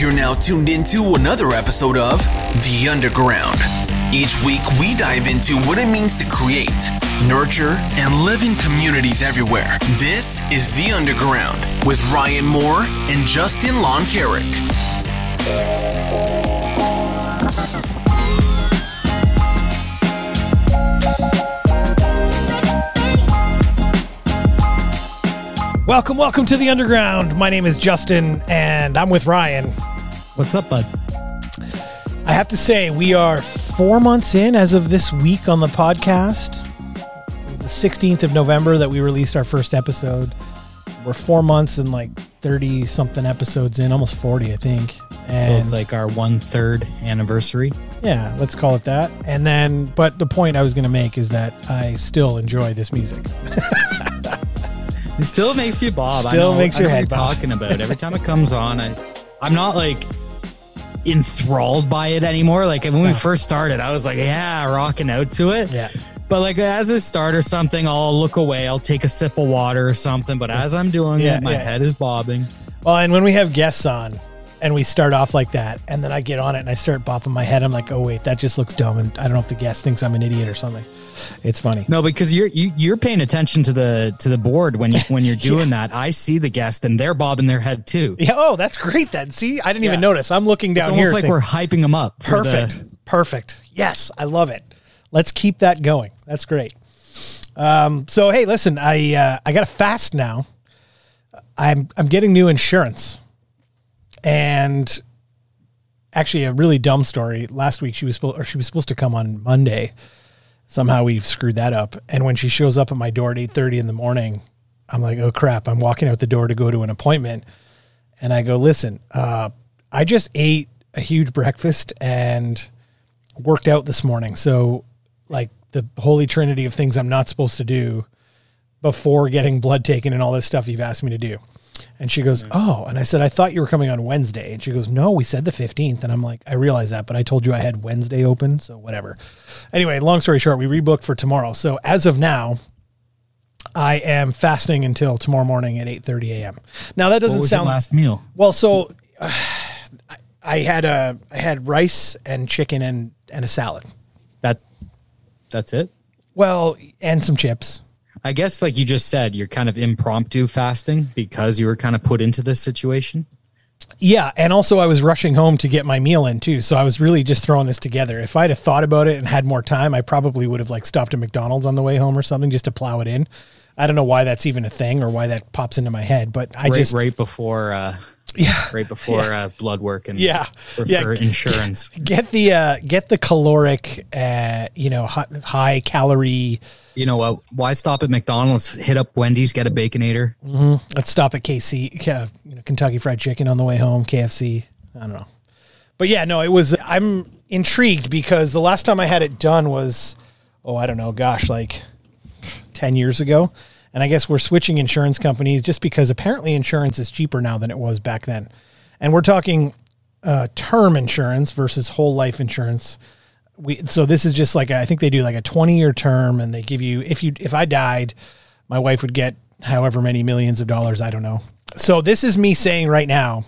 You're now tuned into another episode of The Underground. Each week, we dive into what it means to create, nurture, and live in communities everywhere. This is The Underground with Ryan Moore and Justin Lon Carrick. Welcome, welcome to the underground. My name is Justin, and I'm with Ryan. What's up, bud? I have to say, we are four months in as of this week on the podcast. It was the 16th of November that we released our first episode. We're four months and like 30 something episodes in, almost 40, I think. So it's like our one third anniversary. yeah, let's call it that. And then, but the point I was going to make is that I still enjoy this music. It still makes you bob. I Still know- makes your what head you're bob. talking about. Every time it comes on, I, I'm not like enthralled by it anymore. Like when we first started, I was like, yeah, rocking out to it. Yeah. But like as a start or something, I'll look away. I'll take a sip of water or something. But as I'm doing Yeah, it, my yeah. head is bobbing. Well, and when we have guests on and we start off like that, and then I get on it and I start bopping my head, I'm like, oh, wait, that just looks dumb. And I don't know if the guest thinks I'm an idiot or something. It's funny. No, because you're you, you're paying attention to the to the board when you when you're doing that. I see the guest and they're bobbing their head too. Yeah. Oh, that's great then. See, I didn't even notice. I'm looking down It's almost here. like think- we're hyping them up. for the- perfect. Perfect. Yes, I love it. Let's keep that going. That's great. Um, so hey, listen, I uh, I got to fast now. I'm I'm getting new insurance, and actually a really dumb story. Last week she was supposed or she was supposed to come on Monday. Somehow we've screwed that up. And when she shows up at my door at eight thirty in the morning, I'm like, oh crap! I'm walking out the door to go to an appointment, and I go, listen, uh, I just ate a huge breakfast and worked out this morning. So, like the holy trinity of things I'm not supposed to do before getting blood taken and all this stuff you've asked me to do. And she goes, Oh, and I said, I thought you were coming on Wednesday. And she goes, No, we said the 15th. And I'm like, I realize that, but I told you I had Wednesday open. So, whatever. Anyway, long story short, we rebooked for tomorrow. So, as of now, I am fasting until tomorrow morning at 8 30 a.m. Now, that doesn't sound last meal? well, so uh, I- I had a I had rice and chicken and and a salad. That that's it. Well, and some chips. I guess like you just said, you're kind of impromptu fasting because you were kind of put into this situation. Yeah, and also I was rushing home to get my meal in too, so I was really just throwing this together. If I'd have thought about it and had more time, I probably would have like stopped at McDonald's on the way home or something just to plow it in. I don't know why that's even a thing or why that pops into my head, but I right, just right before uh yeah right before uh, blood work and Yeah. for, Yeah. for insurance. get the uh, get the caloric, uh, you know, high, high calorie. you know what? Why stop at McDonald's? Hit up Wendy's, get a baconator. Let's stop at KC, uh, you know, Kentucky Fried Chicken on the way home, KFC. I don't know. But yeah, no, it was, I'm intrigued because the last time I had it done was, oh, I don't know, gosh, like 10 years ago. And I guess we're switching insurance companies just because apparently insurance is cheaper now than it was back then. And we're talking uh, term insurance versus whole life insurance. We, so this is just like a, I think they do like a 20 year term and they give you if you if I died my wife would get however many millions of dollars I don't know. So this is me saying right now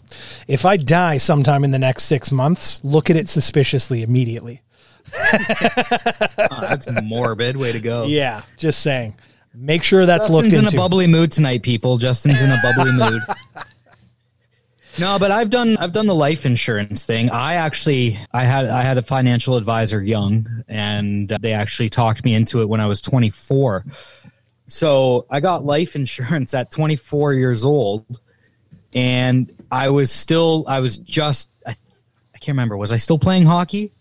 if I die sometime in the next 6 months look at it suspiciously immediately. Oh, that's morbid. Way to go. Yeah, just saying. Make sure that's looked Justin's in a bubbly mood tonight, people. Justin's in a bubbly mood. No, but I've done I've done the life insurance thing. I actually I had I had a financial advisor young, and they actually talked me into it when I was 24. So I got life insurance at 24 years old, and I was still I was just I, I can't remember was I still playing hockey?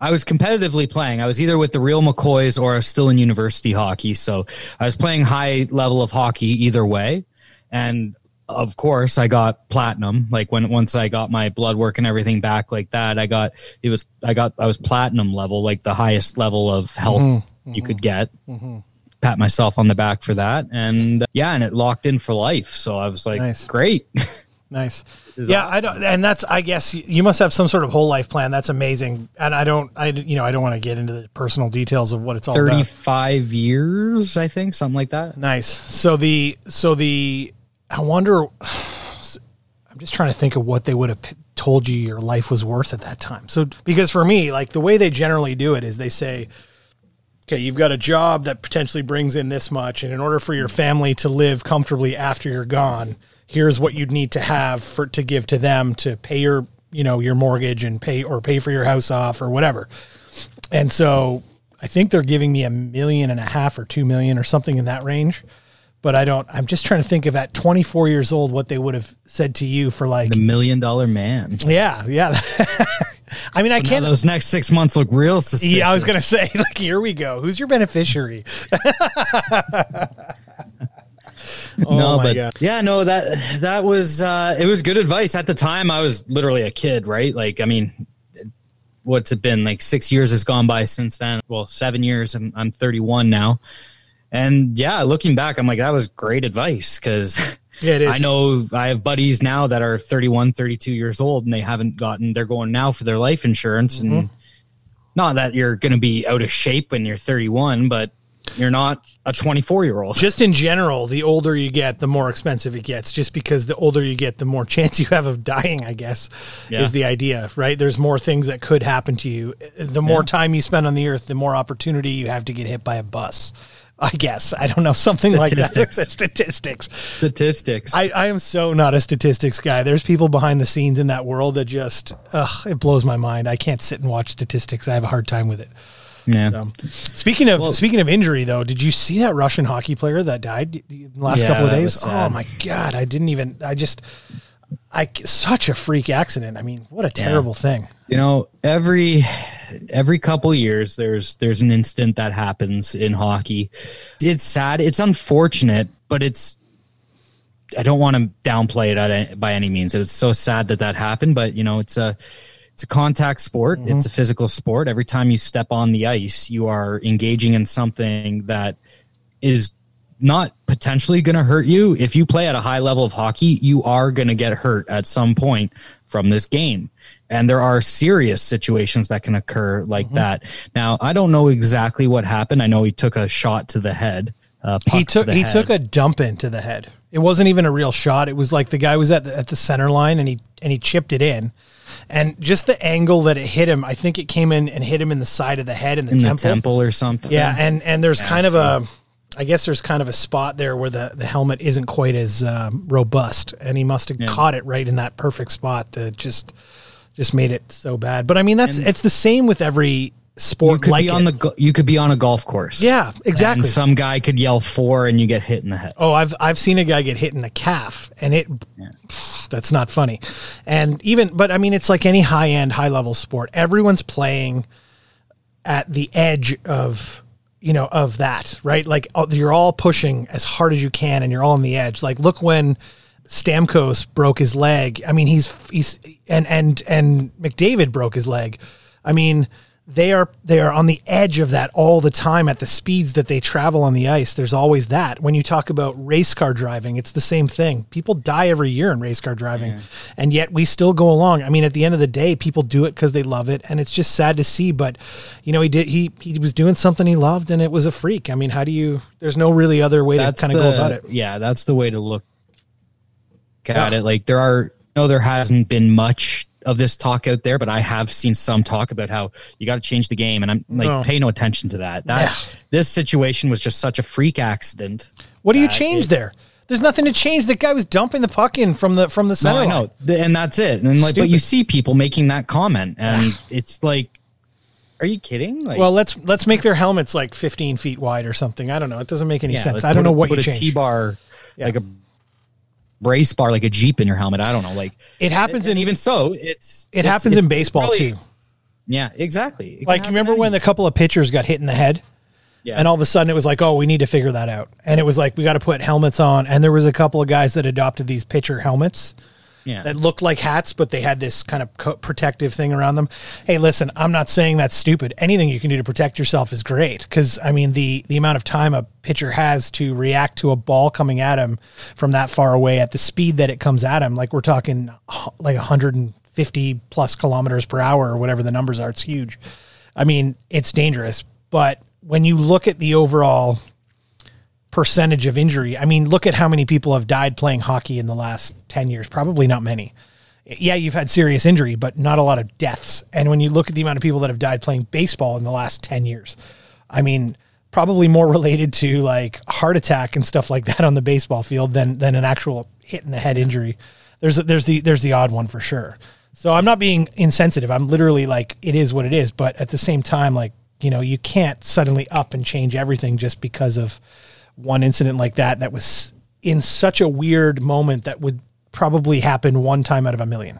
I was competitively playing. I was either with the real McCoys or I was still in university hockey. So I was playing high level of hockey either way. And of course I got platinum. Like when once I got my blood work and everything back like that, I got it was I got I was platinum level, like the highest level of health mm-hmm. you could mm-hmm. get. Mm-hmm. Pat myself on the back for that. And yeah, and it locked in for life. So I was like, Nice. great. Nice. Yeah, I don't, and that's I guess you- you must have some sort of whole life plan. That's amazing. And I don't, I you know, I don't want to get into the personal details of what it's all about. 35 years, I think, something like that. Nice. So the so the I wonder. I'm just trying to think of what they would have told you your life was worth at that time. So because for me, like the way they generally do it is they say, okay, you've got a job that potentially brings in this much, and in order for your family to live comfortably after you're gone, here's what you'd need to have for to give to them to pay your you know your mortgage and pay or pay for your house off or whatever. And so I think they're giving me a million and a half or two million or something in that range. But I don't. I'm just trying to think of at 24 years old what they would have said to you for like The million dollar man. yeah yeah. I mean I can't. those next six months look real suspicious. Yeah, I was gonna say like here we go. Who's your beneficiary? oh no, my but god. yeah, no, that that was uh, it was good advice at the time. I was literally a kid, right? Like, I mean, what's it been? Like six years has gone by since then. Well, seven years. I'm I'm 31 now, and yeah, looking back, I'm like that was great advice because. Yeah, it is. I know I have buddies now that are 31, 32 years old and they haven't gotten, they're going now for their life insurance. Mm-hmm. And not that you're going to be out of shape when you're 31, but you're not a 24 year old. just in general, the older you get, the more expensive it gets. Just because the older you get, the more chance you have of dying, I guess, Yeah. is the idea, right? There's more things that could happen to you. The more time you spend on the earth, the more opportunity you have to get hit by a bus. I guess. I don't know, something like that. Statistics. Statistics. Statistics. I, I am so not a statistics guy. There's people behind the scenes in that world that just, ugh, it blows my mind. I can't sit and watch statistics. I have a hard time with it. Yeah. So, speaking of speaking of injury, though, did you see that Russian hockey player that died in the last Yeah, couple of days? Oh my god, I didn't even. I just, I such a freak accident. I mean, what a terrible thing. You know, every every couple years there's there's an instant that happens in hockey. It's sad, it's unfortunate, but it's I don't want to downplay it by any means. It's so sad that that happened, but you know, it's a it's a contact sport. It's a physical sport. Every time you step on the ice, you are engaging in something that is not potentially going to hurt you. If you play at a high level of hockey, you are going to get hurt at some point from this game. And there are serious situations that can occur like that. Now, I don't know exactly what happened. I know he took a shot to the head. Uh, He puck to took he head. took a dump into the head. It wasn't even a real shot. It was like the guy was at the, at the center line and he and he chipped it in. And just the angle that it hit him, I think it came in and hit him in the side of the head and the in temple. the temple or something. Yeah, and and there's Yeah, kind of so- a, I guess there's kind of a spot there where the the helmet isn't quite as um, robust, and he must have caught it right in that perfect spot that just just made it so bad. But I mean, that's it's the same with every you sport could like be on it. the you could be on a golf course. yeah, exactly. And some guy could yell four and you get hit in the head. Oh, I've I've seen a guy get hit in the calf, and it pff, that's not funny. And even, but I mean, it's like any high end, high level sport. Everyone's playing at the edge of you know of that, right? Like oh, you're all pushing as hard as you can, and you're all on the edge. Like look when Stamkos broke his leg. I mean, he's he's and and and McDavid broke his leg. I mean, they are they are on the edge of that all the time at the speeds that they travel on the ice. There's always that. When you talk about race car driving, it's the same thing. People die every year in race car driving, and yet we still go along. I mean, at the end of the day, people do it because they love it, and it's just sad to see. But you know, he did he he was doing something he loved, and it was a freak. I mean, how do you? There's no really other way to kind of go about it. Yeah, that's the way to look at Yeah. it. Like there are no, there hasn't been much of this talk out there, but I have seen some talk about how you got to change the game, and I'm like, No. pay no attention to that. That Yeah. this situation was just such a freak accident. What do you change it- there? There's nothing to change. The guy was dumping the puck in from the from the No, center I know, and that's it. And like, but you see people making that comment, and it's like, are you kidding? Like, Well, let's let's make their helmets like 15 feet wide or something. I don't know. It doesn't make any yeah, sense. I don't put know a- what you put a change. T-bar, like a brace bar, like a Jeep in your helmet. I don't know, like. It happens and in even so, it's it it's- happens it's in baseball really- too. Yeah, exactly. It Like happen remember when a couple of pitchers got hit in the head, yeah. and all of a sudden it was like, oh, we need to figure that out, and it was like we got to put helmets on, and there was a couple of guys that adopted these pitcher helmets yeah. that looked like hats, but they had this kind of co- protective thing around them. Hey, listen, I'm not saying that's stupid. Anything you can do to protect yourself is great because I mean the the amount of time a pitcher has to react to a ball coming at him from that far away at the speed that it comes at him, like we're talking uh, like 150 plus kilometers per hour or whatever the numbers are. It's huge. I mean, it's dangerous, but when you look at the overall percentage of injury. I mean, look at how many people have died playing hockey in the last 10 years. Probably not many. yeah, you've had serious injury, but not a lot of deaths. And when you look at the amount of people that have died playing baseball in the last 10 years, I mean, probably more related to like heart attack and stuff like that on the baseball field than than an actual hit in the head injury. There's a, there's the there's the odd one for sure. So I'm not being insensitive. I'm literally like it is what it is, but at the same time like, you know, you can't suddenly up and change everything just because of one incident like that that was in such a weird moment that would probably happen one time out of a million.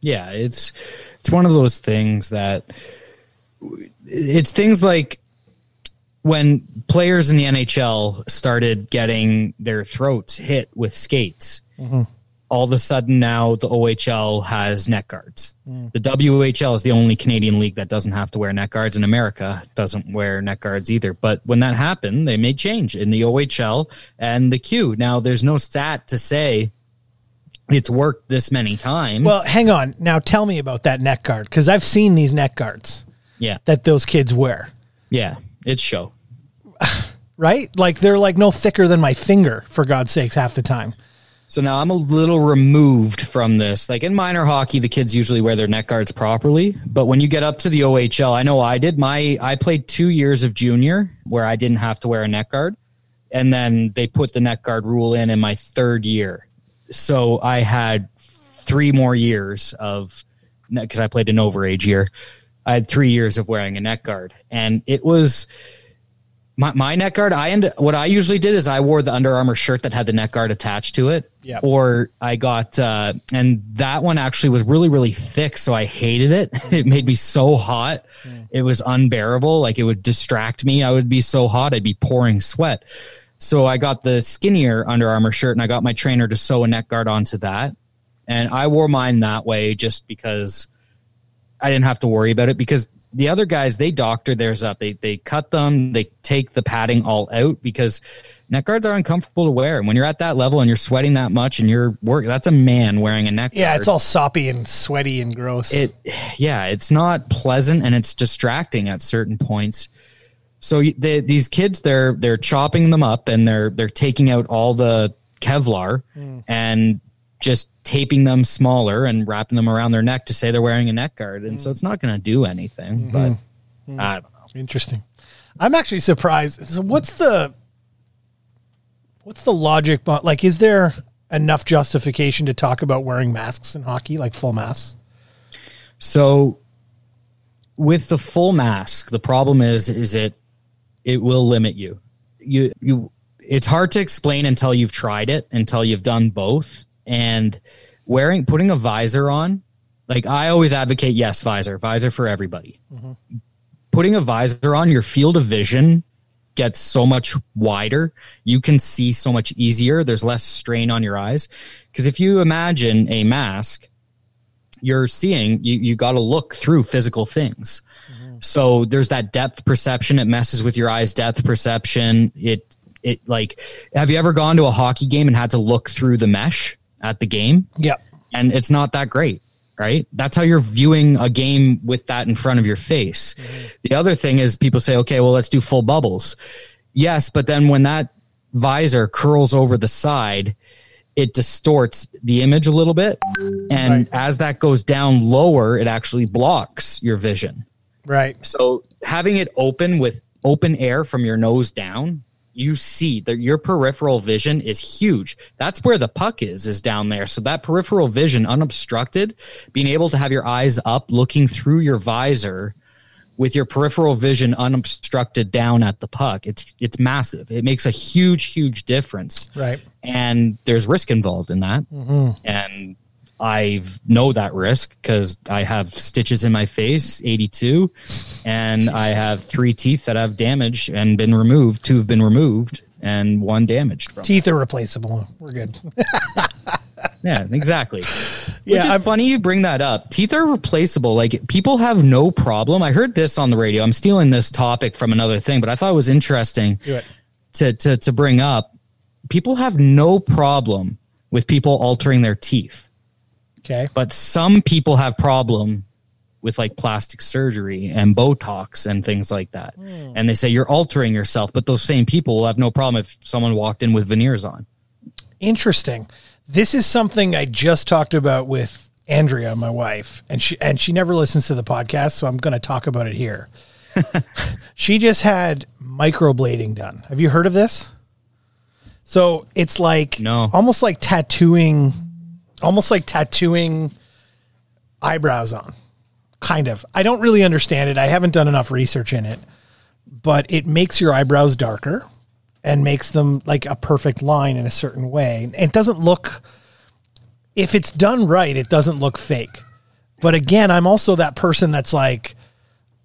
Yeah, it's it's one of those things that it's things like when players in the NHL started getting their throats hit with skates. Mm-hmm. All of a sudden now the OHL has neck guards. Mm. The WHL is the only Canadian league that doesn't have to wear neck guards, and America doesn't wear neck guards either. But when that happened, they made change in the OHL and the Q. Now there's no stat to say it's worked this many times. Well, hang on. Now tell me about that neck guard because I've seen these neck guards. Yeah. That those kids wear. Yeah, it's show. right? Like they're like no thicker than my finger for God's sakes half the time. So now I'm a little removed from this. Like in minor hockey, the kids usually wear their neck guards properly, but when you get up to the OHL, I know I did. My I played 2 years of junior where I didn't have to wear a neck guard, and then they put the neck guard rule in in my third year so I had three more years of because I played an overage year. I had three years of wearing a neck guard, and it was my, my neck guard. I end what I usually did is I wore the Under Armour shirt that had the neck guard attached to it. Yeah. Or I got uh, and that one actually was really really thick, so I hated it. It made me so hot. Mm. It was unbearable. Like it would distract me. I would be so hot. I'd be pouring sweat. So I got the skinnier Under Armour shirt and I got my trainer to sew a neck guard onto that. And I wore mine that way just because I didn't have to worry about it because the other guys they doctor theirs up. They they cut them, they take the padding all out because neck guards are uncomfortable to wear. And when you're at that level and you're sweating that much and you're work that's a man wearing a neck yeah, guard. it's all soppy and sweaty and gross. It yeah, it's not pleasant and it's distracting at certain points. So they, these kids, they're they're chopping them up and they're they're taking out all the Kevlar mm. and just taping them smaller and wrapping them around their neck to say they're wearing a neck guard. And mm. so it's not going to do anything. Mm-hmm. But mm. I don't know. Interesting. I'm actually surprised. So what's the what's the logic? Like, is there enough justification to talk about wearing masks in hockey, like full masks? So with the full mask, the problem is is it it will limit you. You you it's hard to explain until you've tried it, until you've done both. And wearing putting a visor on, like I always advocate yes, visor, visor for everybody. Mm-hmm. Putting a visor on, your field of vision gets so much wider. You can see so much easier. There's less strain on your eyes. Because if you imagine a mask, you're seeing, you, you got to look through physical things. So there's that depth perception. It messes with your eyes' depth perception. It it like have you ever gone to a hockey game and had to look through the mesh at the game? Yeah. And it's not that great, right? That's how you're viewing a game with that in front of your face. Mm-hmm. The other thing is people say, okay, well, let's do full bubbles. Yes, but then when that visor curls over the side, it distorts the image a little bit. And right. as that goes down lower, it actually blocks your vision. Right. So having it open with open air from your nose down, you see that your peripheral vision is huge. That's where the puck is, is down there. So that peripheral vision unobstructed, being able to have your eyes up looking through your visor with your peripheral vision unobstructed down at the puck, it's it's massive. It makes a huge, huge difference. Right. And there's risk involved in that. Mm-hmm. And I know that risk because I have stitches in my face, 82, and Jesus. I have three teeth that have damaged and been removed. Two have been removed and one damaged. Teeth are replaceable. We're good. yeah, exactly. Yeah, Which is funny you bring that up. Teeth are replaceable. Like people have no problem. I heard this on the radio. I'm stealing this topic from another thing, but I thought it was interesting to to to bring up. People have no problem with people altering their teeth Okay. But some people have problem with like plastic surgery and Botox and things like that. Mm. And they say you're altering yourself, but those same people will have no problem if someone walked in with veneers on. Interesting. This is something I just talked about with Andrea, my wife, and she and she never listens to the podcast, so I'm going to talk about it here. she just had microblading done. Have you heard of this? So it's like No. almost like tattooing, almost like tattooing eyebrows on. Kind of. I don't really understand it. I haven't done enough research in it, but it makes your eyebrows darker and makes them like a perfect line in a certain way. It doesn't look if it's done right, it doesn't look fake. But again, I'm also that person that's like,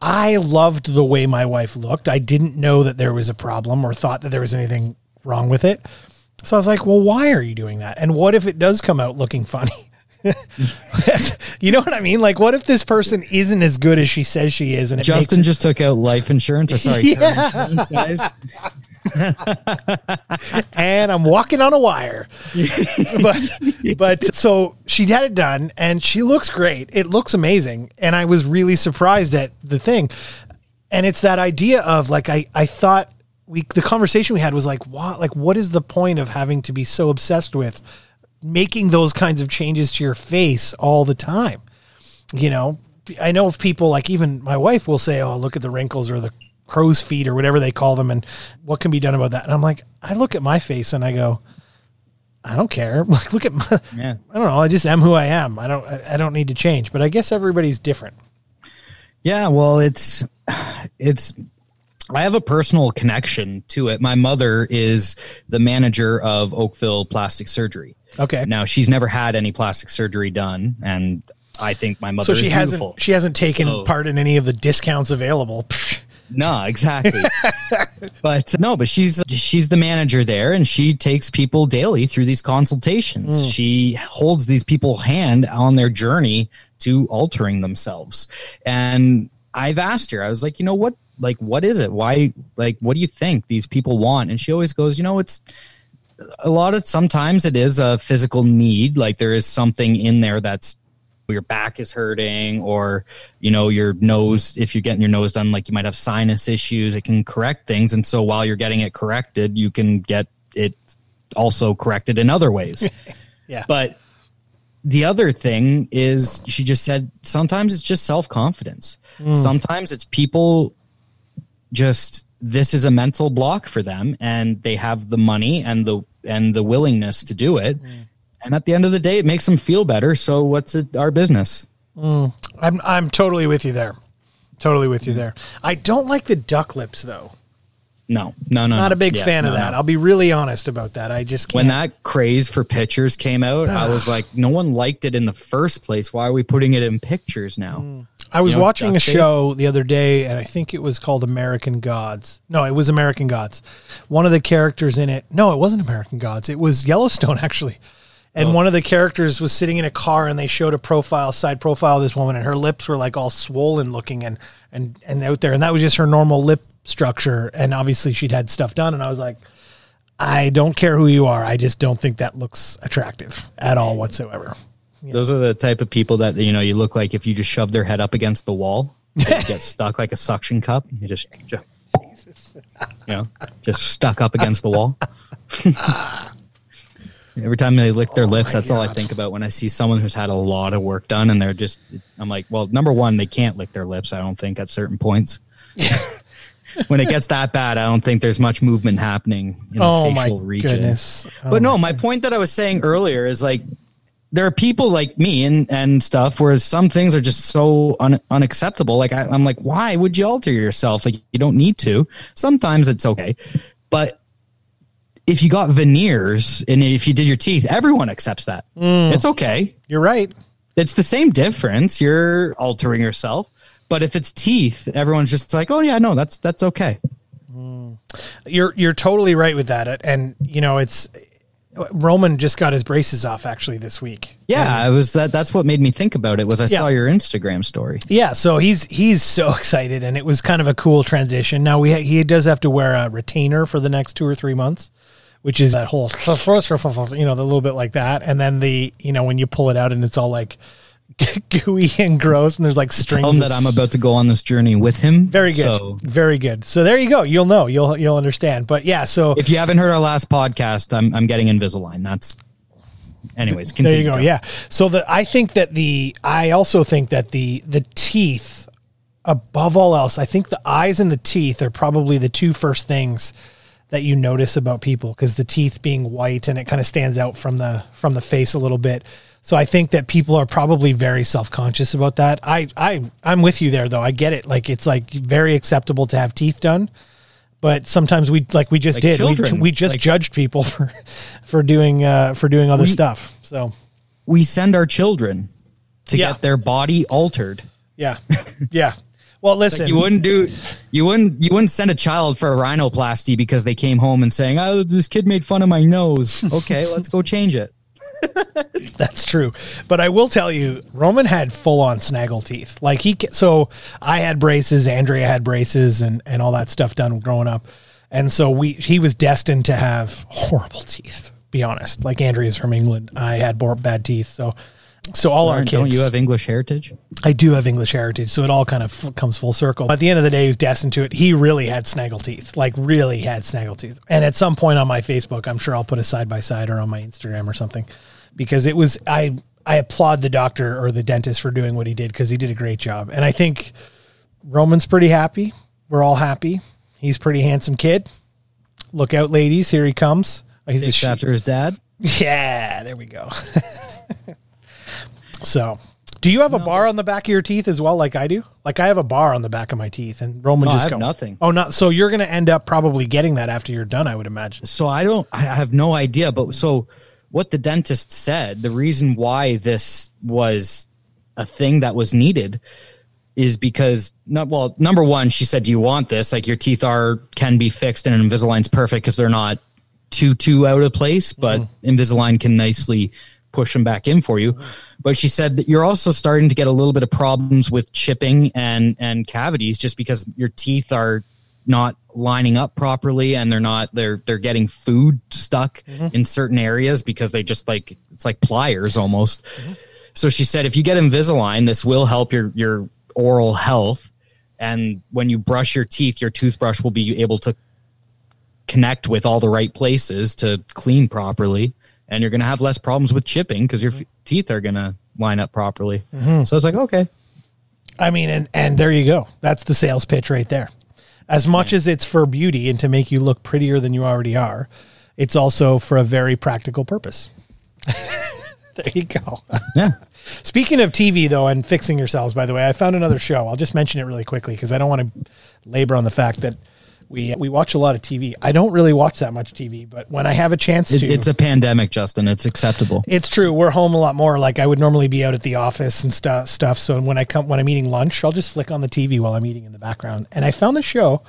I loved the way my wife looked. I didn't know that there was a problem or thought that there was anything wrong with it. So I was like, well, why are you doing that? And what if it does come out looking funny? you know what I mean? Like, what if this person isn't as good as she says she is? And it Justin just took out life insurance. Or sorry, term insurance, guys. and I'm walking on a wire. but but so she had it done and she looks great. It looks amazing. And I was really surprised at the thing. And it's that idea of like I I thought we the conversation we had was like what like what is the point of having to be so obsessed with making those kinds of changes to your face all the time? You know, I know if people like even my wife will say, "Oh, look at the wrinkles or the crow's feet or whatever they call them, and what can be done about that?" And I'm like, I look at my face and I go, I don't care. Like, look at my, Yeah. I don't know. I just am who I am. I don't, I don't need to change. But I guess everybody's different. Yeah, well, it's it's I have a personal connection to it. My mother is the manager of Oakville Plastic Surgery. Okay. Now she's never had any plastic surgery done, and I think my mother So she beautiful. hasn't, she hasn't taken So- part in any of the discounts available. No, exactly. but no, but she's she's the manager there and she takes people daily through these consultations. Mm. She holds these people hand on their journey to altering themselves. And I've asked her, I was like, you know what like what is it? Why like what do you think these people want? And she always goes, you know, it's a lot of sometimes it is a physical need like there is something in there that's your back is hurting or you know your nose if you're getting your nose done like you might have sinus issues it can correct things and so while you're getting it corrected you can get it also corrected in other ways Yeah. but the other thing is she just said sometimes it's just self-confidence mm. sometimes it's people just this is a mental block for them and they have the money and the and the willingness to do it mm. and at the end of the day it makes them feel better so what's it our business mm. I'm, I'm totally with you there. Totally with you there. I don't like the duck lips though. no no no Not no. a big Yeah, fan of that. no. I'll be really honest about that. I just can't. when that craze for pictures came out i was like no one liked it in the first place why are we putting it in pictures now mm. I was you know, watching a show the other day, and I think it was called American Gods. No, it was American Gods. One of the characters in it, no, it wasn't American Gods. It was Yellowstone, actually. And oh. one of the characters was sitting in a car, and they showed a profile, side profile of this woman, and her lips were like all swollen looking and and and out there, and that was just her normal lip structure. And obviously, she'd had stuff done, and I was like, I don't care who you are, I just don't think that looks attractive at all whatsoever. Those are the type of people that you know you look like if you just shove their head up against the wall, they get stuck like a suction cup. You just, just you know, just stuck up against the wall. Every time they lick their oh lips, that's all I think about when I see someone who's had a lot of work done and they're just. I'm like, well, number one, they can't lick their lips. I don't think at certain points. when it gets that bad, I don't think there's much movement happening in Oh the my facial region. goodness! Oh But no, my point that I was saying earlier is like there are people like me and and stuff where some things are just so un, unacceptable. Like I, I'm like, why would you alter yourself? Like you don't need to. Sometimes it's okay, but if you got veneers and if you did your teeth, everyone accepts that. Mm. It's okay. You're right. It's the same difference. You're altering yourself. But if it's teeth, everyone's just like, oh yeah, no, that's that's okay. Mm. You're you're totally right with that, and you know it's Roman just got his braces off actually this week. Yeah, I was that. That's what made me think about it. Was I Yeah. saw your Instagram story? Yeah, so he's he's so excited, and it was kind of a cool transition. Now we he does have to wear a retainer for the next two or three months, which is that whole you know the little bit like that, and then the you know when you pull it out and it's all like gooey and gross, and there's like strings. Tell him that I'm about to go on this journey with him. very good, So very good. So there you go. You'll know. You'll you'll understand. But yeah, so if you haven't heard our last podcast, I'm I'm getting Invisalign. That's anyways, There you go. Yeah. So the I think that the I also think that the the teeth above all else, I think the eyes and the teeth are probably the two first things that you notice about people because the teeth being white and it kind of stands out from the from the face a little bit. So I think that people are probably very self-conscious about that. I I I'm with you there though. I get it. Like it's like very acceptable to have teeth done. But sometimes we like we just Like did. We, children. we just Like- judged people for for doing uh for doing other We- stuff. So We send our children to Yeah. get their body altered. Yeah. Yeah. Well, listen. You wouldn't do you wouldn't you wouldn't send a child for a rhinoplasty because they came home and saying, "Oh, this kid made fun of my nose." Okay, let's go change it. that's true. But I will tell you, Roman had full on snaggle teeth. Like he, so I had braces, Andrea had braces, and and all that stuff done growing up, and so we he was destined to have horrible teeth. Be honest. Like Andrea's from England, I had bad teeth. So. So all our kids. Don't you have English heritage? I do have English heritage, so it all kind of f- comes full circle. At the end of the day, he was destined to it. He really had snaggle teeth, like really had snaggle teeth. And at some point on my Facebook, I'm sure I'll put a side by side or on my Instagram or something, because it was I I applaud the doctor or the dentist for doing what he did because he did a great job. And I think Roman's pretty happy. We're all happy. He's a pretty handsome kid. Look out, ladies! Here he comes. Oh, he's the sh- after his dad. yeah, there we go. so, do you have a bar on the back of your teeth as well, like I do? Like I have a bar on the back of my teeth, and Roman No, I just have go nothing. Oh, not so. You're going to end up probably getting that after you're done, I would imagine. So I don't I have no idea, but so what the dentist said, the reason why this was a thing that was needed is because not well, number one, she said, Do you want this? Like your teeth are can be fixed and Invisalign's perfect because they're not too too out of place, but mm-hmm. Invisalign can nicely push them back in for you. But she said that you're also starting to get a little bit of problems with chipping and and cavities just because your teeth are not lining up properly and they're not they're they're getting food stuck mm-hmm. in certain areas because they just like it's like pliers almost. So she said if you get Invisalign, this will help your your oral health and when you brush your teeth, your toothbrush will be able to connect with all the right places to clean properly and you're going to have less problems with chipping because your mm-hmm. f- teeth are going to line up properly. Mm-hmm. So I was like, okay. I mean, and and there you go. That's the sales pitch right there. As much as it's for beauty and to make you look prettier than you already are, it's also for a very practical purpose. there you go. Yeah. Speaking of TV though, and fixing yourselves, by the way, I found another show. I'll just mention it really quickly because I don't want to labor on the fact that we we watch a lot of TV. I don't really watch that much TV, but when I have a chance It, to, it's a pandemic, Justin. It's acceptable. it's true. We're home a lot more. Like I would normally be out at the office and stuff. Stuff. So when I come when I'm eating lunch, I'll just flick on the TV while I'm eating in the background. And I found the show.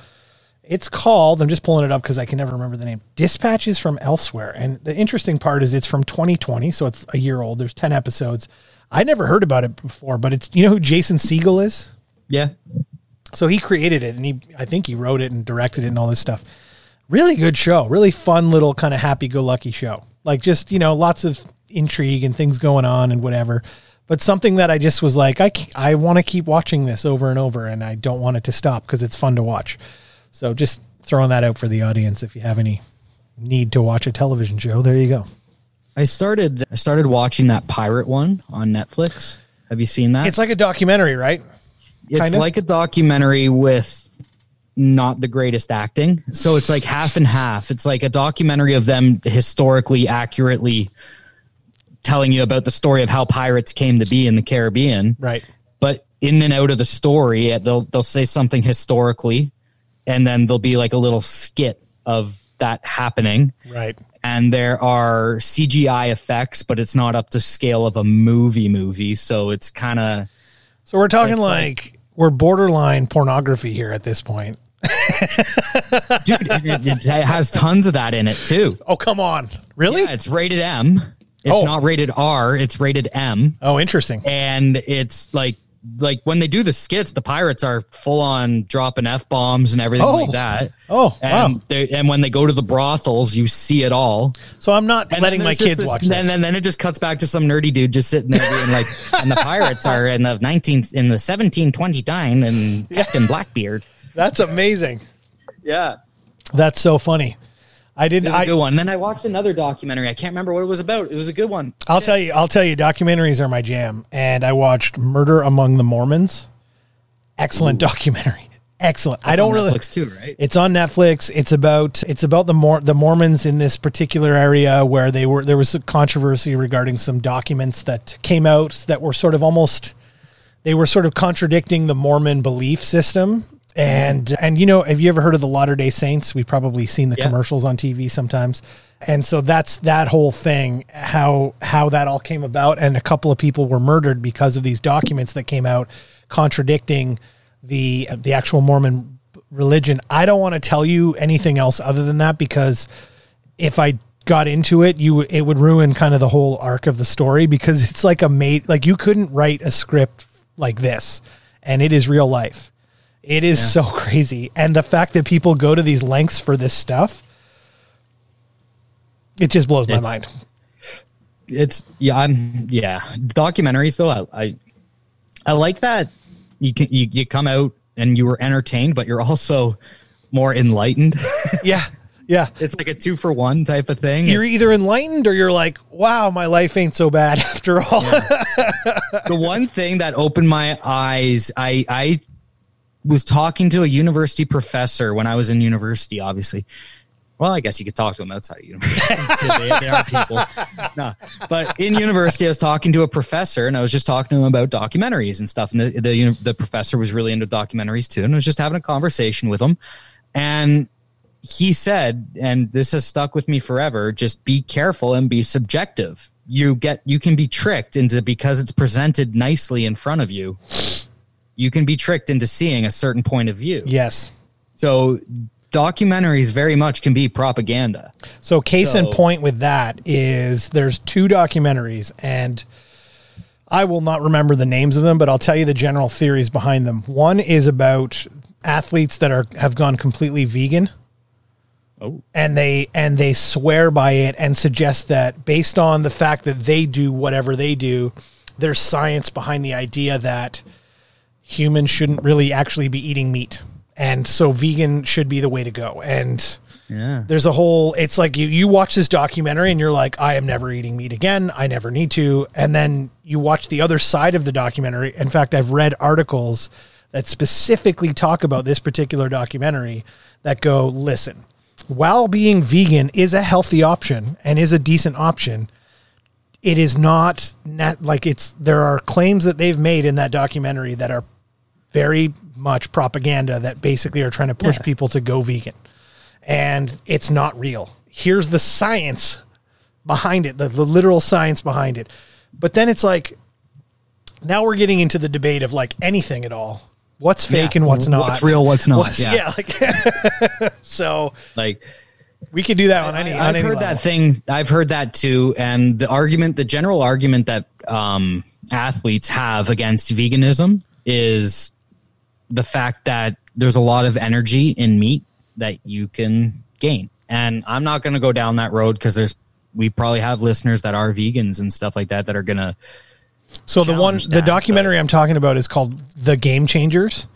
It's called. I'm just pulling it up because I can never remember the name. Dispatches from Elsewhere. And the interesting part is it's from 2020, so it's a year old. There's 10 episodes. I never heard about it before, but it's you know who Jason Segel is. Yeah. So he created it and he I think he wrote it and directed it and all this stuff. Really good show. Really fun little kind of happy go lucky show. Like just, you know, lots of intrigue and things going on and whatever. But something that I just was like I, I want to keep watching this over and over and I don't want it to stop because it's fun to watch. So just throwing that out for the audience if you have any need to watch a television show, there you go. I started I started watching that pirate one on Netflix. Have you seen that? It's like a documentary, right? It's kinda? like a documentary with not the greatest acting. So it's like half and half. It's like a documentary of them historically accurately telling you about the story of how pirates came to be in the Caribbean. Right. But in and out of the story, eh, they'll they'll say something historically and then there'll be like a little skit of that happening Right. and there are CGI effects, but it's not up to scale of a movie movie. So it's kind of So we're talking like, like- we're borderline pornography here at this point. dude, it, it, has tons of that in it too. Oh, come on. Really? Yeah, it's rated M. It's Oh. not rated R. It's rated M, Oh, interesting. and it's like like when they do the skits, the pirates are full on dropping f bombs and everything Oh. like that. Oh, and wow. they, and when they go to the brothels, you see it all. So I'm not And letting my kids this- watch then, this. Then, then it just cuts back to some nerdy dude just sitting there being like, and the pirates are in the 19th in the 1729 and Captain Blackbeard. That's amazing. Yeah. That's so funny. I didn't. was a I, good one. And then I watched another documentary. I can't remember what it was about. It was a good one. I'll tell you. I'll tell you. Documentaries are my jam, and I watched Murder Among the Mormons. Excellent documentary. Excellent. I don't on really. Netflix too, right? It's on Netflix. It's about it's about the Mor- the Mormons in this particular area where they were there was a controversy regarding some documents that came out that were sort of almost they were sort of contradicting the Mormon belief system. And and you know, have you ever heard of the Latter Day Saints? We've probably seen the Yeah. commercials on TV sometimes. And so that's that whole thing, how how that all came about, and a couple of people were murdered because of these documents that came out contradicting the the actual Mormon religion. I don't want to tell you anything else other than that because if I got into it, you it would ruin kind of the whole arc of the story because it's like a mate like you couldn't write a script like this and it is real life. It is so crazy. And the fact that people go to these lengths for this stuff it just blows my mind. it's yeah i'm yeah documentaries though i i, I like that you can you, you come out and you were entertained but you're also more enlightened Yeah. Yeah. it's like a two for one type of thing You're either enlightened or you're like, wow, my life ain't so bad after all. the one thing that opened my eyes i i was talking to a university professor when i was in university obviously well i guess you could talk to them outside of university they, are people no. but in university i was talking to a professor and i was just talking to him about documentaries and stuff and the, the, the professor was really into documentaries too and i was just having a conversation with him and he said, and this has stuck with me forever, just be careful and be subjective. You get you can be tricked into because it's presented nicely in front of you. You can be tricked into seeing a certain point of view. yes. So documentaries very much can be propaganda. So case in point with that is there's two documentaries and I will not remember the names of them, but I'll tell you the general theories behind them. One is about athletes that are have gone completely vegan Oh. and they and they swear by it and suggest that based on the fact that they do whatever they do, there's science behind the idea that humans shouldn't really actually be eating meat. And so vegan should be the way to go. And Yeah. there's a whole it's like you you watch this documentary and you're like i am never eating meat again i never need to and then you watch the other side of the documentary in fact i've read articles that specifically talk about this particular documentary that go listen while being vegan is a healthy option and is a decent option it is not net like it's there are claims that they've made in that documentary that are very much propaganda that basically are trying to push Yeah. people to go vegan and it's not real. Here's the science behind it, the, the literal science behind it. But then it's like, now we're getting into the debate of like anything at all. What's fake Yeah. and what's not? What's real, what's not. What's- Yeah. yeah. like so Like we could do that on any. I, have heard level. that thing. I've heard that too. And the argument, the general argument that um, athletes have against veganism is the fact that there's a lot of energy in meat that you can gain. And I'm not going to go down that road because there's we probably have listeners that are vegans and stuff like that that are going to So the one, challenge the that, documentary I'm talking about is called The Game Changers.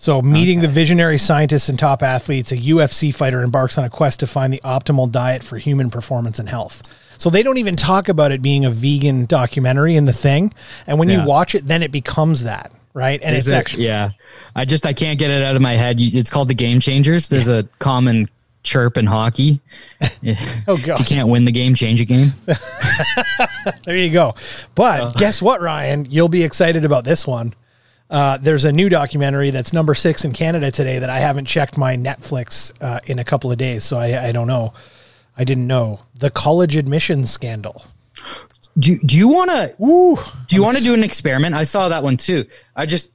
So, meeting the visionary scientists and top athletes, a UFC fighter embarks on a quest to find the optimal diet for human performance and health. So they don't even talk about it being a vegan documentary in the thing, and when Yeah. you watch it, then it becomes that, right? And Is it's it- actually yeah. I just I can't get it out of my head. It's called the Game Changers. There's a common chirp in hockey. Oh, god, you can't win the game, change a game. There you go. But guess what, Ryan? You'll be excited about this one. Uh, there's a new documentary that's number six in Canada today that I haven't checked my Netflix uh, in a couple of days, so I, I don't know. I didn't know the college admissions scandal. Do Do you want to Do you want to do an experiment? I saw that one too. I just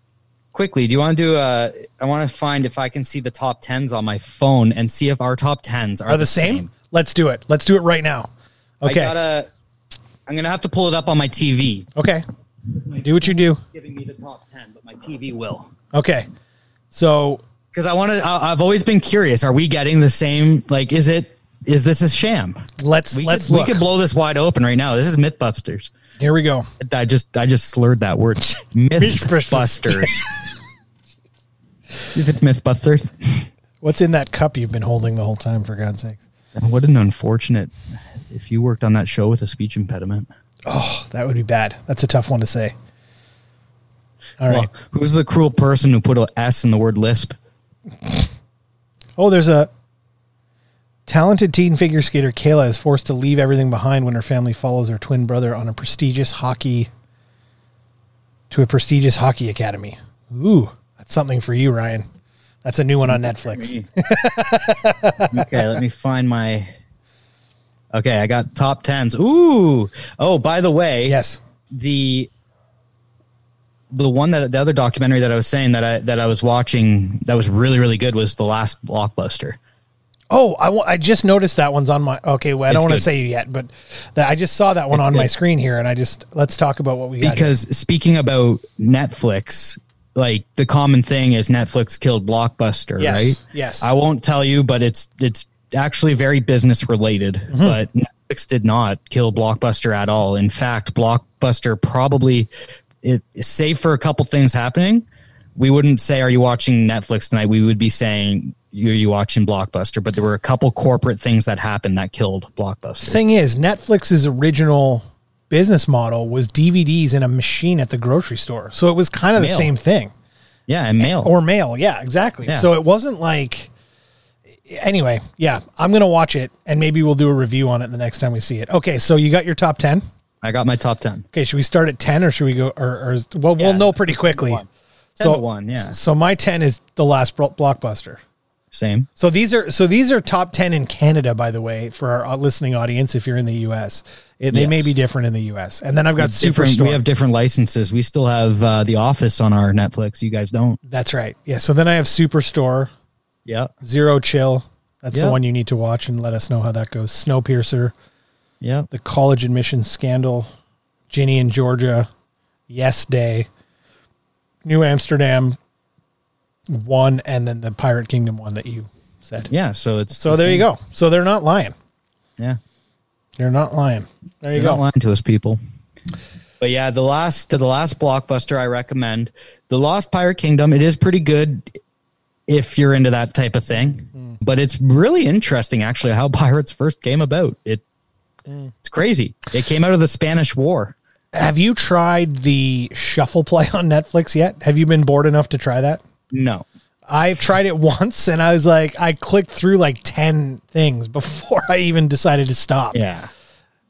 quickly. Do you want to do a? I want to find if I can see the top tens on my phone and see if our top tens are, are the same? Let's do it. Let's do it right now. I Okay. gotta. I'm gonna have to pull it up on my TV. okay. Do what you do. Giving me the top ten, but my TV will. Okay. So Because I want to. I've always been curious. Are we getting the same? Like, is it? Is this a sham? let's We let's could, look. We could blow this wide open right now. This is MythBusters. Here we go. I just I just slurred that word. MythBusters. if it's MythBusters. What's in that cup you've been holding the whole time? For God's sakes. What an unfortunate if you worked on that show with a speech impediment. Oh, that would be bad. That's a tough one to say. All right. Well, who's the cruel person who put a S in the word lisp? Oh, there's a talented teen figure skater. Kayla is forced to leave everything behind when her family follows her twin brother on a prestigious hockey to a prestigious hockey academy. Ooh, that's something for you, Ryan. That's a new one on Netflix. okay, let me find my. Okay, I got top tens. Ooh. Oh, by the way, Yes. the the one that the other documentary that I was saying that I that I was watching that was really really good was the last blockbuster. Oh, I just noticed that one's on my. Okay, well, I don't want to say you yet, but that, I just saw that one It's on my screen here, and I just let's talk about what we got. here. Because speaking about Netflix, like the common thing is Netflix killed Blockbuster, Yes, right? yes. I won't tell you, but it's it's actually very business related. Mm-hmm. But Netflix did not kill Blockbuster at all. In fact, Blockbuster probably it save for a couple things happening. We wouldn't say, "Are you watching Netflix tonight?" We would be saying, "Are you watching Blockbuster?" But there were a couple corporate things that happened that killed Blockbuster. thing is, Netflix's original business model was DVDs in a machine at the grocery store, so it was kind of the same thing. yeah, and mail. or mail. Yeah, exactly. Yeah. So it wasn't like. Anyway, yeah, I'm gonna watch it, and maybe we'll do a review on it the next time we see it. Okay, so you got your top ten. I got my top ten. Okay, should we start at ten, or should we go? Or, or well, we'll know pretty quickly. one. 10 So to one, yeah. So my ten is the last blockbuster. Same. So these are so these are top ten in Canada, by the way, for our uh, listening audience. If you're in the U.S., It- they may be different in the U.S. And then I've got. Superstore. We have different licenses. We still have uh, The Office on our Netflix. You guys don't. That's right. Yeah. So then I have Superstore, Yeah. Zero Chill. That's the one you need to watch and let us know how that goes. Snowpiercer, Yeah. the college admission scandal, Ginny in Georgia, Yes Day, New Amsterdam one, and then the Pirate Kingdom one that you said. Yeah. So it's So there you go. So they're not lying. Yeah. They're not lying. There you You're not lying to us, people. But yeah, the last to the last blockbuster I recommend, The Lost Pirate Kingdom. It is pretty good if you're into that type of thing. Hmm. But it's really interesting, actually, how pirates first came about. It Hmm. it's crazy. It came out of the Spanish War. Have you tried the Shuffle Play on Netflix yet? Have you been bored enough to try that? No, I've tried it once and I was like, I clicked through like 10 things before I even decided to stop. yeah.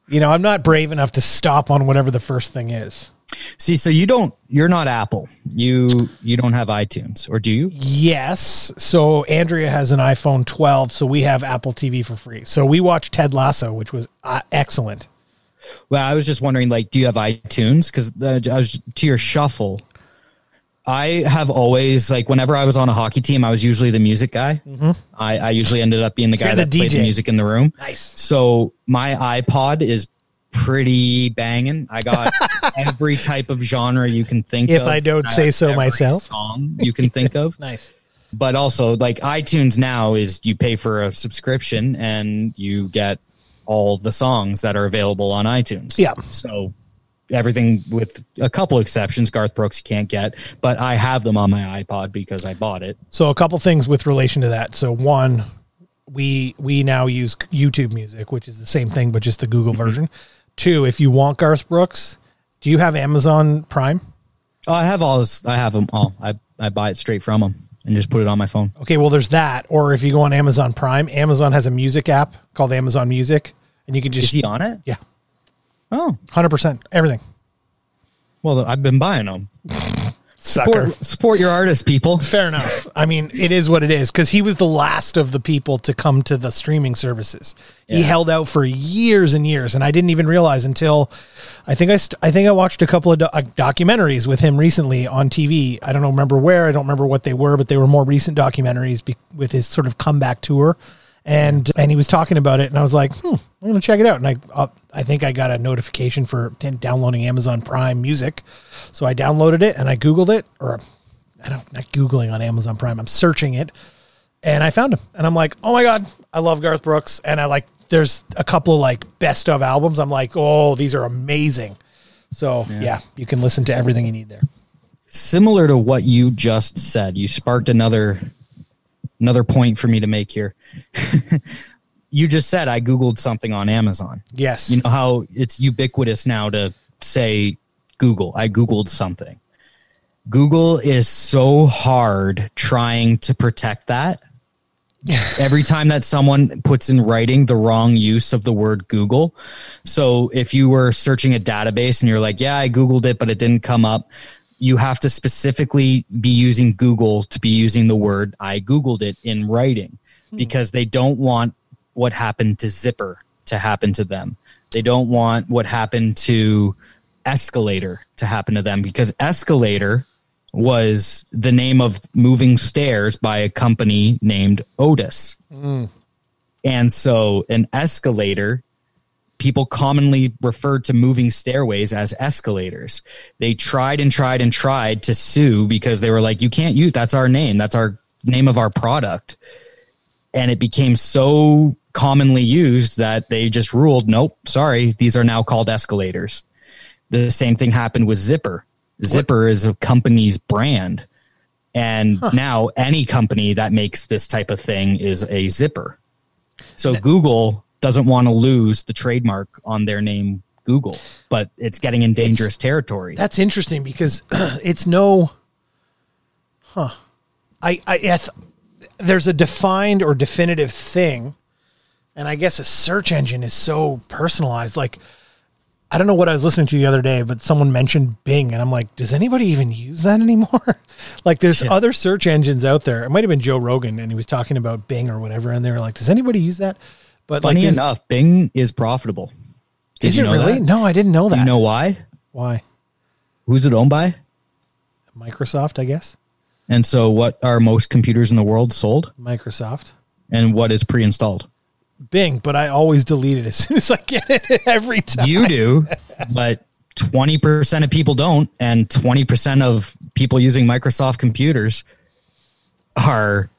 You know, I'm not brave enough to stop on whatever the first thing is. See, so you don't. You're not Apple. You you don't have iTunes, or do you? Yes. So Andrea has an iPhone 12, so we have Apple TV for free. So we watched Ted Lasso, which was uh, excellent. Well, I was just wondering, like, do you have iTunes? Because I was to your shuffle. I have always like whenever I was on a hockey team, I was usually the music guy. I, I usually ended up being the guy Mm-hmm. You're the that played the music in the room. Nice. So my iPod is pretty banging. I got every type of genre you can think If of. If I don't I say so myself. Song you can think of. Nice. but also like iTunes now is you pay for a subscription and you get all the songs that are available on iTunes. Yeah. So everything with a couple exceptions, Garth Brooks you can't get, but I have them on my iPod because I bought it. So a couple things with relation to that. So one, we we now use YouTube Music, which is the same thing but just the Google version. Two, if you want Garth Brooks, do you have Amazon Prime? Oh, I have all this. I have them all. I I buy it straight from them and just put it on my phone. Okay, well there's that. Or if you go on Amazon Prime, Amazon has a music app called Amazon Music, and you can Is just he on it? yeah, Oh, hundred percent everything. well, I've been buying them. Sucker. Support, support your artists, people. Fair enough. I mean, it is what it is because he was the last of the people to come to the streaming services. He held out for years and years, and I didn't even realize until I think I st- I think I watched a couple of do- uh, documentaries with him recently on TV. I don't know, remember where. I don't remember what they were, but they were more recent documentaries be- with his sort of comeback tour. And and he was talking about it, and I was like, hmm, I'm gonna check it out. And I uh, I think I got a notification for downloading Amazon Prime Music, so I downloaded it and I Googled it, or I don't not googling on Amazon Prime. I'm searching it, and I found him, and I'm like, oh my god, I love Garth Brooks, and I like. There's a couple of like best of albums. I'm like, oh, these are amazing. So yeah, you can listen to everything you need there. similar to what you just said you sparked another another point for me to make here you just said I googled something on Amazon. Yes. You know how it's ubiquitous now to say Google. I googled something. Google is so hard trying to protect that. Every time that someone puts in writing the wrong use of the word Google. So if you were searching a database and you're like, yeah, I Googled it, but it didn't come up, you have to specifically be using Google to be using the word I Googled it in writing hmm. because they don't want what happened to Zipper to happen to them. They don't want what happened to Escalator to happen to them because Escalator was the name of moving stairs by a company named Otis. Hmm. And so an escalator, people commonly referred to moving stairways as escalators. They tried and tried and tried to sue because they were like, you can't use that's our name, that's our name of our product. And it became so commonly used that they just ruled, nope, sorry, these are now called escalators. The same thing happened with Zipper. Zipper is a company's brand. And now any company that makes this type of thing is a zipper. So Google doesn't want to lose the trademark on their name Google, but it's getting in dangerous territory. That's interesting because it's no, huh? I I yes, there's a defined or definitive thing, and I guess a search engine is so personalized. Like, I don't know what I was listening to the other day, but someone mentioned Bing, and I'm like, does anybody even use that anymore? like, there's Yeah. other search engines out there. It might have been Joe Rogan, and he was talking about Bing or whatever, and they were like, does anybody use that? But like, Funny there's- enough, Bing is profitable. Did is it really? that? No, I didn't know that. Do you know why? why? Who's it owned by? Microsoft, I guess. And so, what are most computers in the world sold? Microsoft. And what is pre-installed? Bing, but I always delete it as soon as I get it every time. You do, but twenty percent of people don't, and twenty percent of people using Microsoft computers are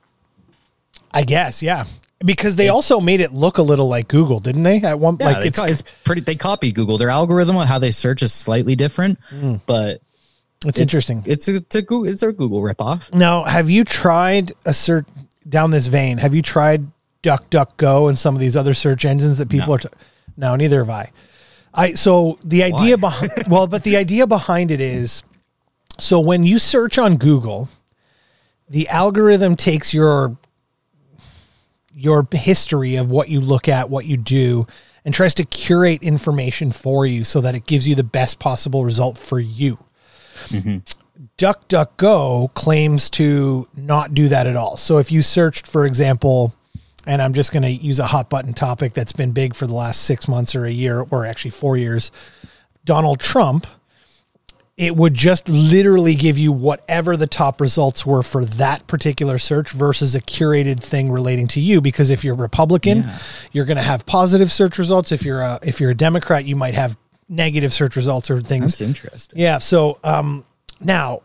I guess, yeah. Because they also made it look a little like Google, didn't they? At one Yeah, like it's co- it's pretty. They copied Google. Their algorithm, on how they search, is slightly different, hmm. but it's, interesting. It's a, it's a Google. It's a Google ripoff. now, have you tried a search down this vein? Have you tried DuckDuckGo and some of these other search engines that people No. are? T- no, neither have I. I so the idea behind well, but the idea behind it is so when you search on Google, the algorithm takes your your history of what you look at, what you do, and tries to curate information for you so that it gives you the best possible result for you. Mm-hmm. DuckDuckGo claims to not do that at all. So if you searched, for example, and I'm just going to use a hot button topic that's been big for the last six months or a year, or actually four years, Donald Trump, it would just literally give you whatever the top results were for that particular search versus a curated thing relating to you. Because if you're Republican, Yeah. you're going to have positive search results. If you're a if you're a Democrat, you might have negative search results or things. That's interesting. Yeah. So um, now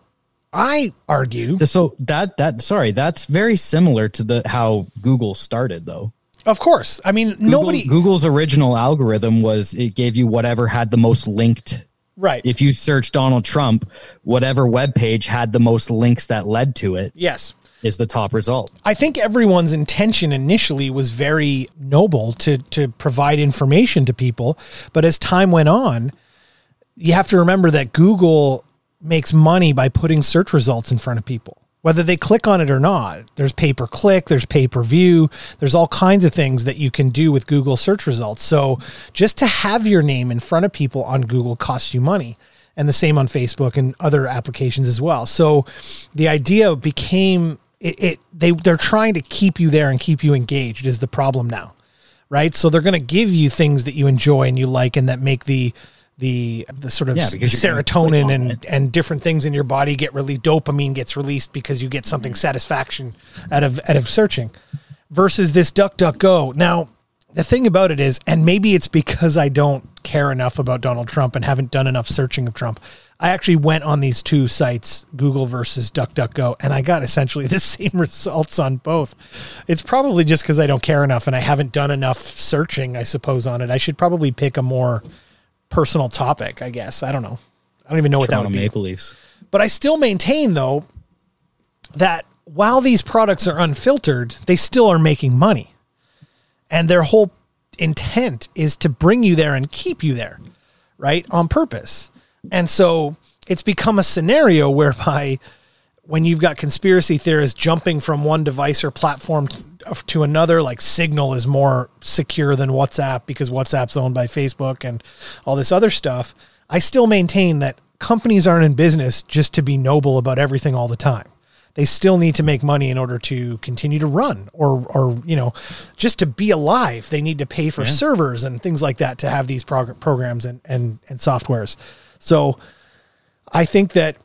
I argue, So that that sorry, that's very similar to the how Google started though. of course. I mean, Google- nobody. Google's original algorithm was it gave you whatever had the most linked. Right. If you search Donald Trump, whatever web page had the most links that led to it yes. is the top result. I think everyone's intention initially was very noble to to provide information to people, but as time went on, you have to remember that Google makes money by putting search results in front of people. Whether they click on it or not, there's pay per click, there's pay per view, there's all kinds of things that you can do with Google search results. So just to have your name in front of people on Google costs you money. And the same on Facebook and other applications as well. So the idea became it, it they they're trying to keep you there and keep you engaged is the problem now right so they're going to give you things that you enjoy and you like and that make the the the sort of Yeah, because you're gonna click serotonin and it. and different things in your body get released dopamine gets released because you get something mm-hmm. satisfaction out of out of searching versus this duck duck go now the thing about it is and maybe it's because i don't care enough about donald trump and haven't done enough searching of trump i actually went on these two sites google versus duckduckgo and i got essentially the same results on both. It's probably just because i don't care enough and i haven't done enough searching i suppose on it. I should probably pick a more personal topic i guess i don't know i don't even know what that would be Maple Leafs. but I still maintain, though, that while these products are unfiltered, they still are making money. And their whole intent is to bring you there and keep you there, right? On purpose. And so it's become a scenario whereby when you've got conspiracy theorists jumping from one device or platform to another, like Signal is more secure than WhatsApp because WhatsApp's owned by Facebook and all this other stuff. I still maintain that companies aren't in business just to be noble about everything all the time they still need to make money in order to continue to run or or you know just to be alive they need to pay for yeah. servers and things like that to have these prog- programs and and and softwares so i think that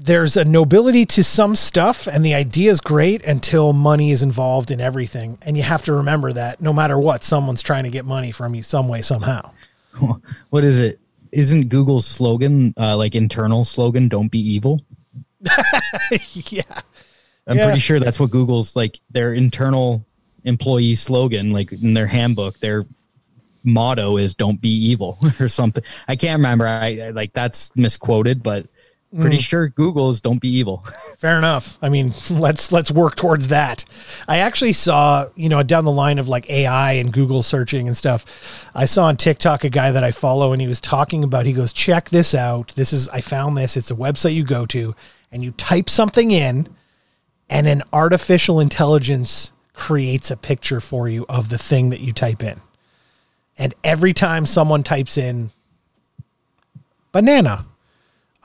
there's a nobility to some stuff and the idea is great until money is involved in everything and you have to remember that no matter what someone's trying to get money from you some way somehow what is it isn't google's slogan uh, like internal slogan don't be evil yeah. I'm yeah. pretty sure that's what Google's like their internal employee slogan, like in their handbook, their motto is "Don't be evil" or something. I can't remember. I, I like that's misquoted, but pretty mm. sure Google's "Don't be evil." Fair enough. I mean, let's let's work towards that. I actually saw, you know, down the line of like AI and Google searching and stuff. I saw on TikTok a guy that I follow, and he was talking about. He goes, "Check this out. This is I found this. It's a website you go to." and you type something in, and an artificial intelligence creates a picture for you of the thing that you type in. And every time someone types in banana,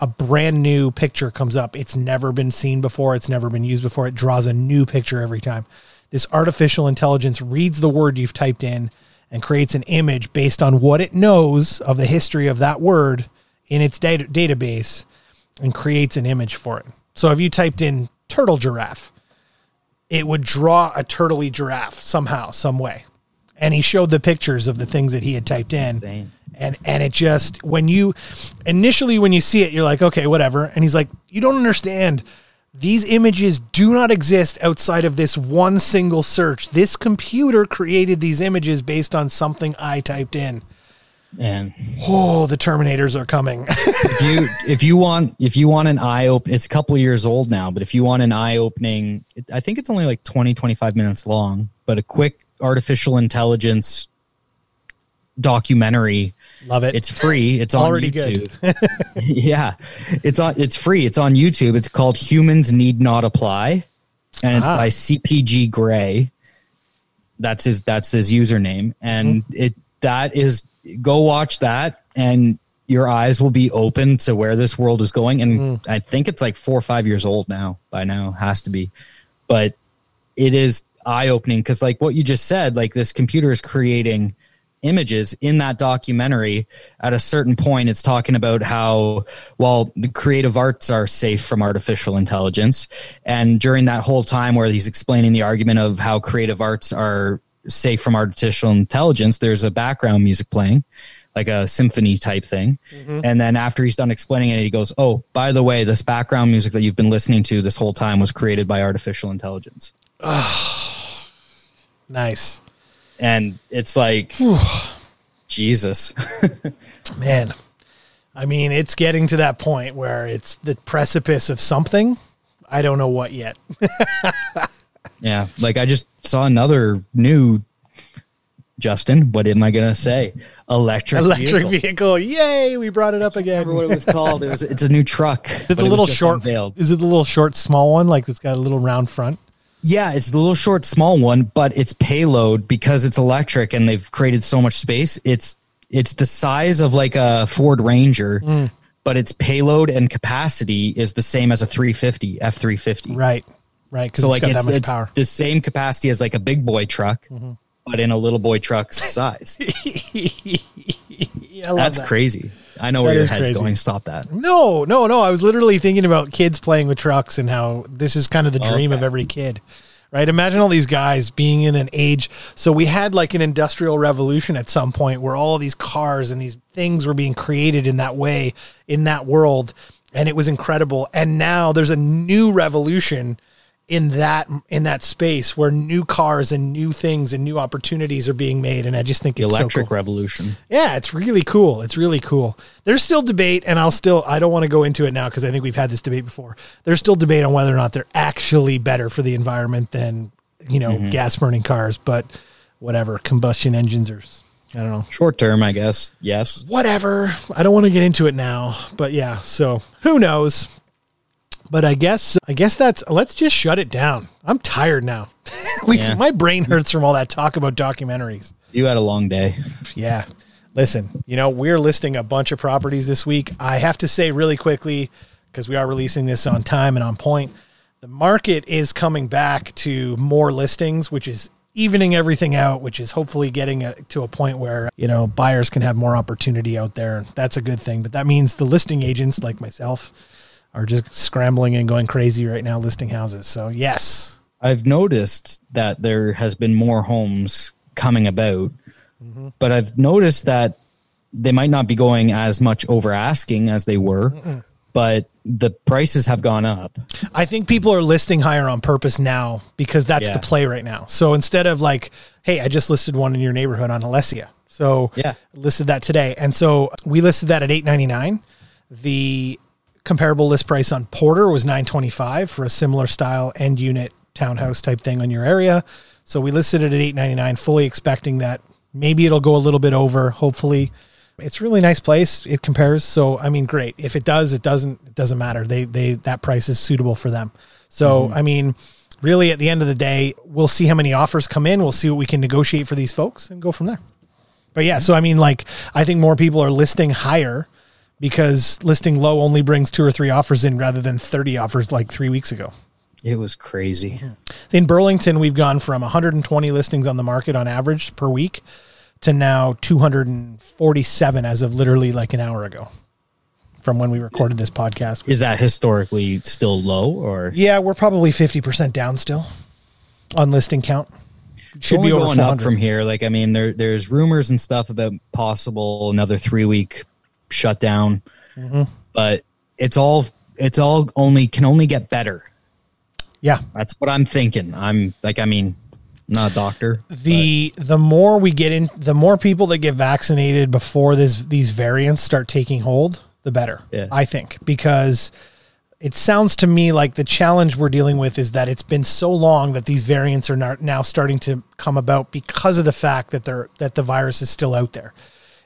a brand new picture comes up. It's never been seen before, it's never been used before. It draws a new picture every time. This artificial intelligence reads the word you've typed in and creates an image based on what it knows of the history of that word in its data- database and creates an image for it. So if you typed in turtle giraffe, it would draw a turtley giraffe somehow, some way. And he showed the pictures of the things that he had typed in. Insane. And and it just when you initially when you see it, you're like, okay, whatever. And he's like, you don't understand. These images do not exist outside of this one single search. This computer created these images based on something I typed in. And oh, the Terminators are coming. if you if you want if you want an eye open, it's a couple years old now, but if you want an eye opening, I think it's only like 20 25 minutes long, but a quick artificial intelligence documentary. Love it. It's free. It's on already YouTube. good. yeah, it's on. It's free. It's on YouTube. It's called Humans Need Not Apply, and it's ah. by CGP Grey. That's his. That's his username, and mm-hmm. it that is go watch that and your eyes will be open to where this world is going. And mm. I think it's like four or five years old now by now, has to be. But it is eye opening because, like what you just said, like this computer is creating images in that documentary. At a certain point, it's talking about how, while the creative arts are safe from artificial intelligence. And during that whole time where he's explaining the argument of how creative arts are safe from artificial intelligence, there's a background music playing, like a symphony type thing. Mm-hmm. And then after he's done explaining it, he goes, Oh, by the way, this background music that you've been listening to this whole time was created by artificial intelligence. Nice. And it's like, Jesus. Man. I mean, it's getting to that point where it's the precipice of something. I don't know what yet. Yeah, like I just saw another new Justin. What am I gonna say? Electric electric vehicle. vehicle. Yay! We brought it up again. remember what it was called? It was. It's a new truck. Is it the little short? Unveiled. Is it the little short, small one? Like it's got a little round front. Yeah, it's the little short, small one, but its payload because it's electric and they've created so much space. It's it's the size of like a Ford Ranger, mm. but its payload and capacity is the same as a 350 F 350. Right right? So like it's, it's the same capacity as like a big boy truck, mm-hmm. but in a little boy truck's size. That's that. crazy. I know that where your head's crazy. going. Stop that. No, no, no. I was literally thinking about kids playing with trucks and how this is kind of the oh, dream okay. of every kid. Right? Imagine all these guys being in an age. So we had like an industrial revolution at some point where all these cars and these things were being created in that way in that world and it was incredible. And now there's a new revolution in that in that space where new cars and new things and new opportunities are being made and i just think the it's electric so cool. revolution yeah it's really cool it's really cool there's still debate and i'll still i don't want to go into it now because i think we've had this debate before there's still debate on whether or not they're actually better for the environment than you know, mm-hmm. gas burning cars, but whatever, combustion engines are i don't know. Short term, I guess. Yes. Whatever. I don't want to get into it now, but yeah, so who knows? But I guess I guess that's let's just shut it down. I'm tired now. we, Yeah. My brain hurts from all that talk about documentaries. You had a long day. Yeah. Listen, you know, we're listing a bunch of properties this week. I have to say really quickly, because we are releasing this on time and on point, the market is coming back to more listings, which is evening everything out, which is hopefully getting a, to a point where, you know, buyers can have more opportunity out there. That's a good thing. But that means the listing agents like myself are just scrambling and going crazy right now listing houses. So, yes. I've noticed that there has been more homes coming about, mm-hmm. but I've noticed that they might not be going as much over asking as they were, but the prices have gone up. I think people are listing higher on purpose now because that's Yeah. the play right now. So instead of like, hey, I just listed one in your neighborhood on Alessia. So Yeah. listed that today. And so we listed that at 899. The comparable list price on Porter was 925 for a similar style end unit townhouse type thing on your area. So we listed it at 899 fully expecting that maybe it'll go a little bit over, hopefully. It's a really nice place. It compares. So I mean, great. If it does, it doesn't it doesn't matter. They they that price is suitable for them. So mm-hmm. I mean, really at the end of the day, we'll see how many offers come in. We'll see what we can negotiate for these folks and go from there. But yeah, so I mean, like, I think more people are listing higher because listing low only brings two or three offers in rather than 30 offers like three weeks ago. It was crazy. In Burlington, we've gone from 120 listings on the market on average per week to now 247 as of literally like an hour ago from when we recorded this podcast. Is that historically still low or Yeah, we're probably 50% down still on listing count. Should only be going up from here? Like, I mean, there there's rumors and stuff about possible another three week shutdown, Mm-hmm. but it's all it's all only can only get better. Yeah. That's what I'm thinking. I'm like, I mean, I'm not a doctor. the the more we get in the more people that get vaccinated before this these variants start taking hold the better Yeah. i think because it sounds to me like the challenge we're dealing with is that it's been so long that these variants are not now starting to come about because of the fact that they're that the virus is still out there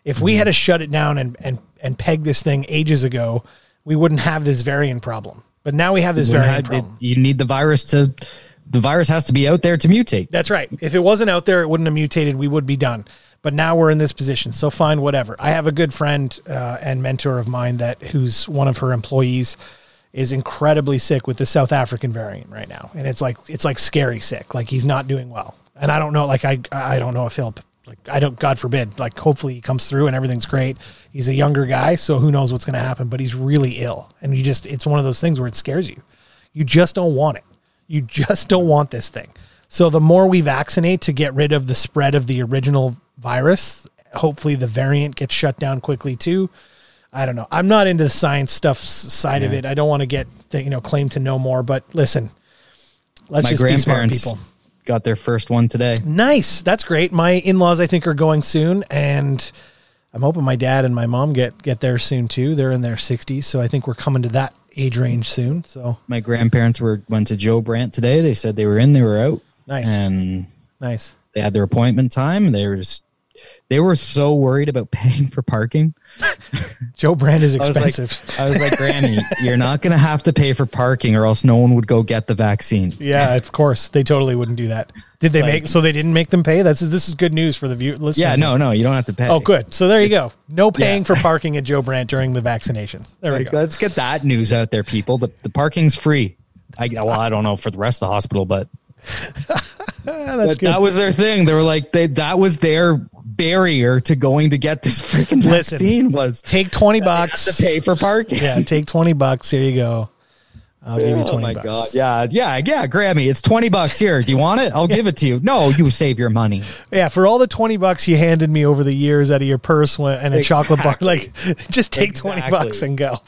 if we had to shut it down and and and peg this thing ages ago we wouldn't have this variant problem but now we have this variant problem You need the virus to. The virus has to be out there to mutate. That's right. If it wasn't out there, it wouldn't have mutated. We would be done. But now we're in this position. So fine, whatever. I have a good friend uh, and mentor of mine that who's one of her employees is incredibly sick with the South African variant right now, and it's like it's like scary sick. Like he's not doing well. And I don't know. Like I I don't know if he'll like I don't. God forbid. Like hopefully he comes through and everything's great. He's a younger guy, so who knows what's going to happen? But he's really ill, and you just it's one of those things where it scares you. You just don't want it. You just don't want this thing. So the more we vaccinate to get rid of the spread of the original virus, hopefully the variant gets shut down quickly too. I don't know. I'm not into the science stuff side of it. I don't want to get the, you know claim to know more. But listen, let's My just be smart people. Got their first one today. Nice. That's great. My in-laws I think are going soon and I'm hoping my dad and my mom get get there soon too. They're in their 60s, so I think we're coming to that age range soon. So My grandparents were went to Joe Brant today. They said they were in, they were out, nice. and nice. they had their appointment time. They were just, they were so worried about paying for parking. Joe Brant is I was expensive. like, I was like, Granny, you're not going to have to pay for parking, or else no one would go get the vaccine. yeah, of course. They totally wouldn't do that. Did they Like- make so they didn't make them pay? That's this is good news for the view listeners. Yeah, no, no, you don't have to pay. Oh, good. So there you go. No paying Yeah. for parking at Joe Brant during the vaccinations. There we go. let's get that news out there, people. The, the parking's free. I, well, I don't know for the rest of the hospital, but that's good. that was their thing. They were like, they, that was their barrier to going to get this freaking Listen, vaccine was take 20 bucks to pay for parking. Yeah, take 20 bucks. Here you go. I'll give you 20 Oh my bucks. god! Yeah, yeah, yeah, Grammy. It's twenty bucks here. Do you want it? I'll give it to you. No, you save your money. Yeah, for all the 20 bucks you handed me over the years out of your purse and a chocolate bar, like just take 20 Exactly. bucks and go.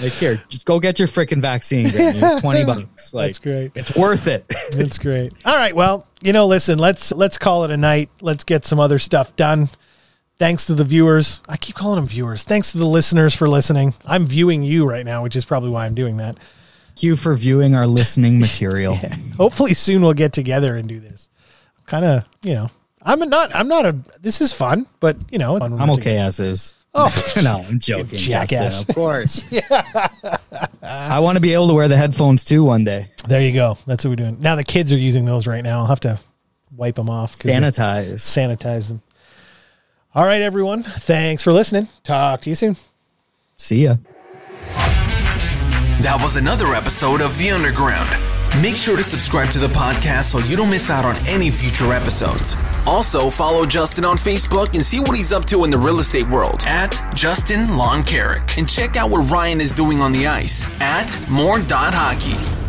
Like here, just go get your freaking vaccine. Twenty bucks. Like That's great. It's worth it. That's great. All right, well, you know, listen, let's let's call it a night. Let's get some other stuff done. Thanks to the viewers. I keep calling them viewers. Thanks to the listeners for listening. I'm viewing you right now, which is probably why I'm doing that. Thank you for viewing our listening material. Hopefully soon we'll get together and do this. Kind of, you know, I'm not. I'm not a. This is fun, but you know, I'm okay as is. Oh no, I'm joking, jackass. Justin, of course. yeah. I want to be able to wear the headphones too one day. There you go. That's what we're doing. Now the kids are using those right now. I'll have to wipe them off. Sanitize. Sanitize them. All right, everyone. Thanks for listening. Talk to you soon. See ya. That was another episode of The Underground. Make sure to subscribe to the podcast so you don't miss out on any future episodes. Also, follow Justin on Facebook and see what he's up to in the real estate world at Justin Long Carrick. And check out what Ryan is doing on the ice at more.hockey.